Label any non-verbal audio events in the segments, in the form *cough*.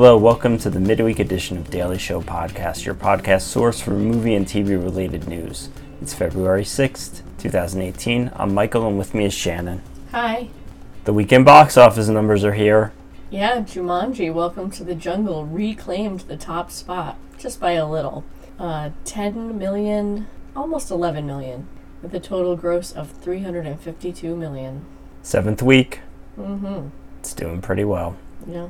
Hello, welcome to the midweek edition of Daily Show Podcast, your podcast source for movie and TV related news. It's February 6th, 2018. I'm Michael, and with me is Shannon. Hi. The weekend box office numbers are here. Yeah, Jumanji, Welcome to the Jungle, reclaimed the top spot just by a little. Uh, 10 million, almost 11 million, with a total gross of 352 million. Seventh week, Mm-hmm. it's doing pretty well. Yeah.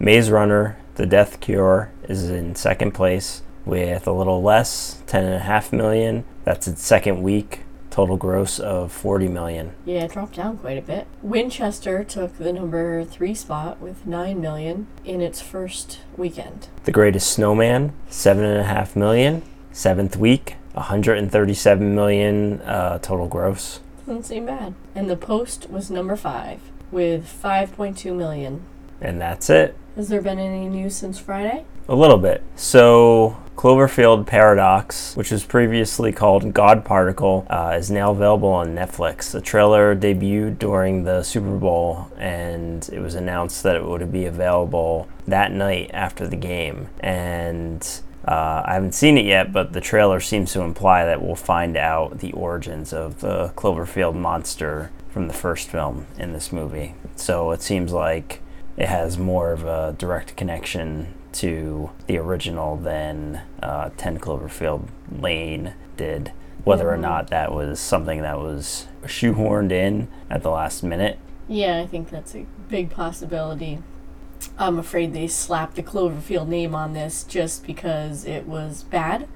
Maze Runner, The Death Cure, is in second place with a little less, 10.5 million. That's its second week. Total gross of 40 million. Yeah, it dropped down quite a bit. Winchester took the number three spot with 9 million in its first weekend. The Greatest Showman, 7.5 million. Seventh week, 137 million uh, total gross. Doesn't seem bad. And The Post was number five with 5.2 million. And that's it. Has there been any news since Friday? A little bit. So, Cloverfield Paradox, which was previously called God Particle, uh, is now available on Netflix. The trailer debuted during the Super Bowl, and it was announced that it would be available that night after the game. And uh, I haven't seen it yet, but the trailer seems to imply that we'll find out the origins of the Cloverfield monster from the first film in this movie. So it seems like it has more of a direct connection to the original than uh, 10 Cloverfield Lane did. Whether or Mhm. not that was something that was shoehorned in at the last minute. Yeah, I think that's a big possibility. I'm afraid they slapped the Cloverfield name on this just because it was bad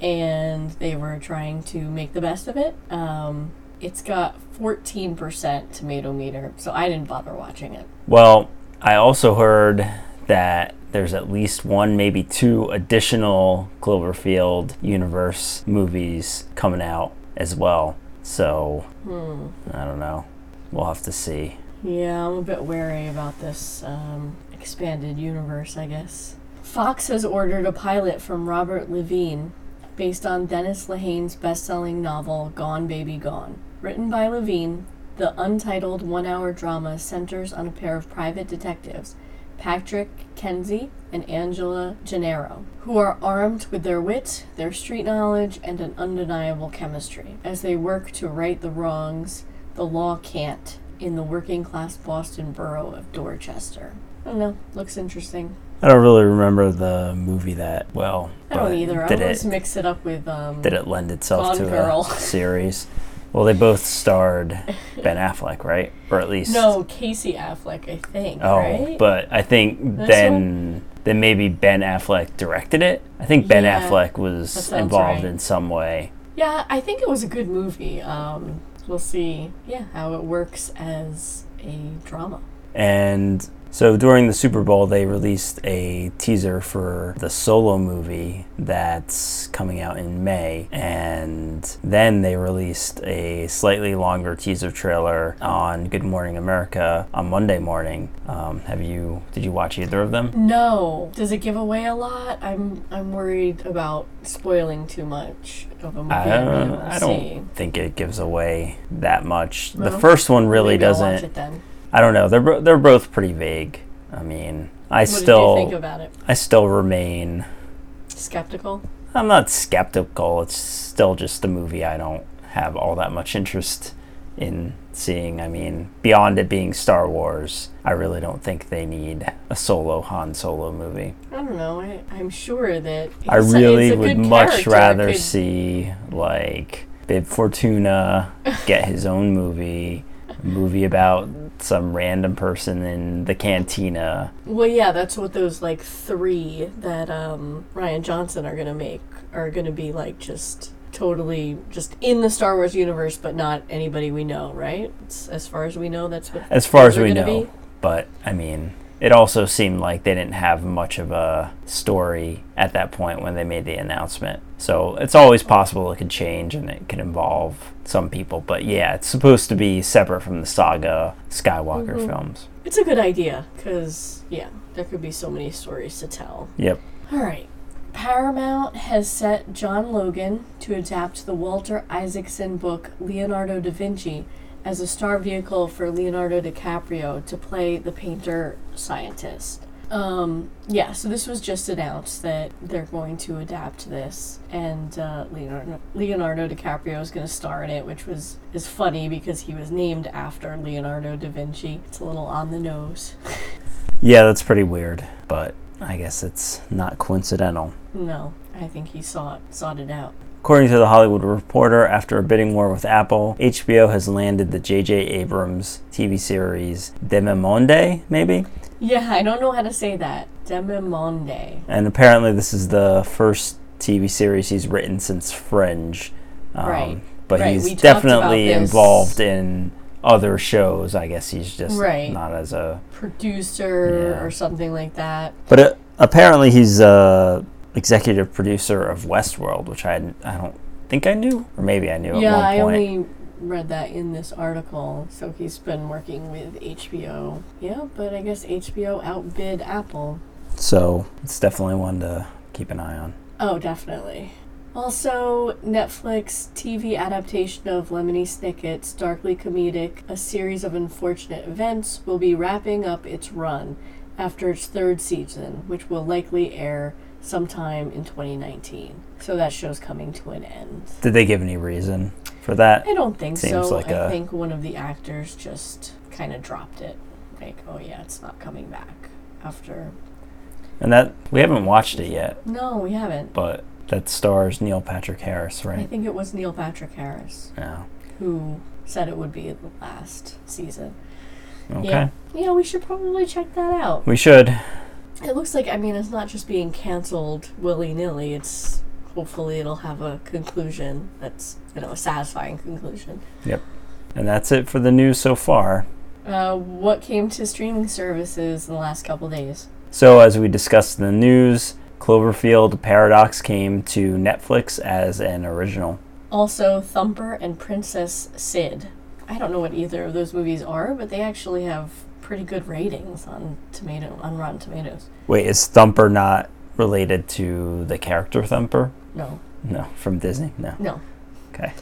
and they were trying to make the best of it. Um, it's got 14% tomato meter, so I didn't bother watching it. Well, I also heard that there's at least one, maybe two additional Cloverfield universe movies coming out as well. So, Hmm. I don't know. We'll have to see. Yeah, I'm a bit wary about this um, expanded universe, I guess. Fox has ordered a pilot from Robert Levine based on Dennis Lehane's best selling novel Gone Baby Gone. Written by Levine, the untitled one hour drama centers on a pair of private detectives, Patrick Kenzie and Angela Gennaro, who are armed with their wit, their street knowledge, and an undeniable chemistry as they work to right the wrongs the law can't in the working class Boston borough of Dorchester. I don't know. Looks interesting. I don't really remember the movie that well. I don't either. I always it, mix it up with um. did it lend itself Gone to Girl. a series? *laughs* Well, they both starred Ben Affleck, right? Or at least No, Casey Affleck, I think. Oh, right? but I think This then then maybe Ben Affleck directed it. I think Ben Yeah, Affleck that was sounds involved right. in some way. yeah, I think it was a good movie. Um, we'll see. Yeah, how it works as a drama. And so during the Super Bowl, they released a teaser for the solo movie that's coming out in May. And then they released a slightly longer teaser trailer on Good Morning America on Monday morning. Um, have you, did you watch either of them? No, does it give away a lot? I'm I'm worried about spoiling too much of a movie. I don't, I don't think it gives away that much. The first one really Maybe I'll watch doesn't. I don't know. They're they're both pretty vague. I mean, I What still think about it? I still remain. Skeptical. I'm not skeptical. It's still just a movie I don't have all that much interest in seeing. I mean, beyond it being Star Wars, I really don't think they need a solo Han Solo movie. I don't know. I, I'm sure that I really would much rather Could- see like Bib Fortuna *laughs* get his own movie, movie about some random person in the cantina. Well, yeah, that's what those like three that um, Rian Johnson are gonna make are gonna be like just totally just in the Star Wars universe, but not anybody we know, right? It's, as far as we know, that's what. As far as we know. be. But I mean, it also seemed like they didn't have much of a story at that point when they made the announcement. So it's always possible it could change and it could involve some people. But yeah, it's supposed to be separate from the saga Skywalker Mhm. films. It's a good idea because yeah, there could be so many stories to tell. Yep. All right. Paramount has set John Logan to adapt the Walter Isaacson book Leonardo da Vinci as a star vehicle for Leonardo DiCaprio to play the painter scientist. Um, yeah, so this was just announced that they're going to adapt this, and uh, Leonardo, Leonardo DiCaprio is going to star in it, which was is funny because he was named after Leonardo da Vinci. It's a little on the nose. *laughs* Yeah, that's pretty weird, but I guess it's not coincidental. no, I think he saw it, sought it out. According to the Hollywood Reporter, after a bidding war with Apple, HBO has landed the J.J. Abrams TV series Demimonde, maybe? Yeah, I don't know how to say that. Demimonde. And apparently, this is the first TV series he's written since Fringe. Um, Right. But Right, he's about definitely involved in other shows. I guess he's just Right. not as a. Producer Yeah. or something like that. But uh apparently, he's a executive producer of Westworld, which I I don't think I knew, or maybe I knew yeah, I only read that in this article. So he's been working with HBO. Yeah, but I guess HBO outbid Apple. So it's definitely one to keep an eye on. Oh, definitely. Also, Netflix TV adaptation of Lemony Snicket's darkly comedic A Series of Unfortunate Events will be wrapping up its run after its third season, which will likely air sometime in 2019. So that show's coming to an end. Did they give any reason for that? I don't think Seems so. like I a- think one of the actors just kind of dropped it. Like, oh yeah, it's not coming back after. And that we haven't watched it yet, No, we haven't. but that stars Neil Patrick Harris, right? I think it was Neil Patrick Harris Yeah. who said it would be the last season. Okay. Yeah. Yeah, we should probably check that out. We should. It looks like, I mean, it's not just being canceled willy nilly. It's hopefully it'll have a conclusion that's, you know, a satisfying conclusion. Yep. And that's it for the news so far. Uh, what came to streaming services in the last couple days? So, as we discussed in the news, Cloverfield Paradox came to Netflix as an original. Also, Thumper and Princess Cyd. I don't know what either of those movies are, but they actually have pretty good ratings on tomato on Rotten Tomatoes. Wait, is Thumper not related to the character Thumper? No, No, from Disney? No. no. Okay.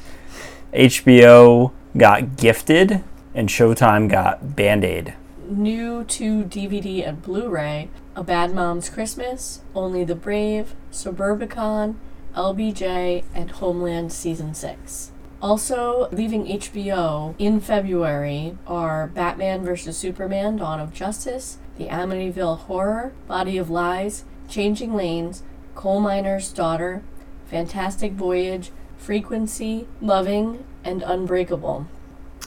HBO got Gifted, and Showtime got Band Aid. New to DVD and Blu-ray: A Bad Mom's Christmas, Only the Brave, Suburbicon, LBJ, and Homeland Season Six. Also, leaving HBO in February are Batman vs. Superman Dawn of Justice, The Amityville Horror, Body of Lies, Changing Lanes, Coal Miner's Daughter, Fantastic Voyage, Frequency, Loving, and Unbreakable.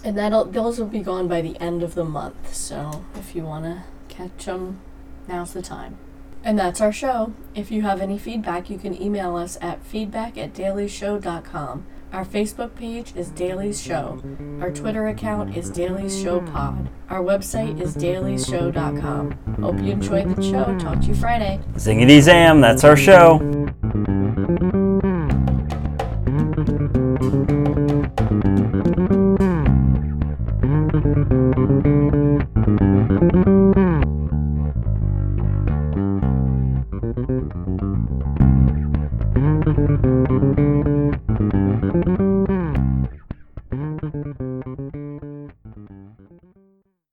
And that'll those will be gone by the end of the month. So if you want to catch them, now's the time. And that's our show. If you have any feedback, you can email us at feedback at dailyshow.com. Our Facebook page is Daily's Show. Our Twitter account is Daily's Show Pod. Our website is dailyshow.com. Hope you enjoyed the show. Talk to you Friday. Zingity Zam, that's our show.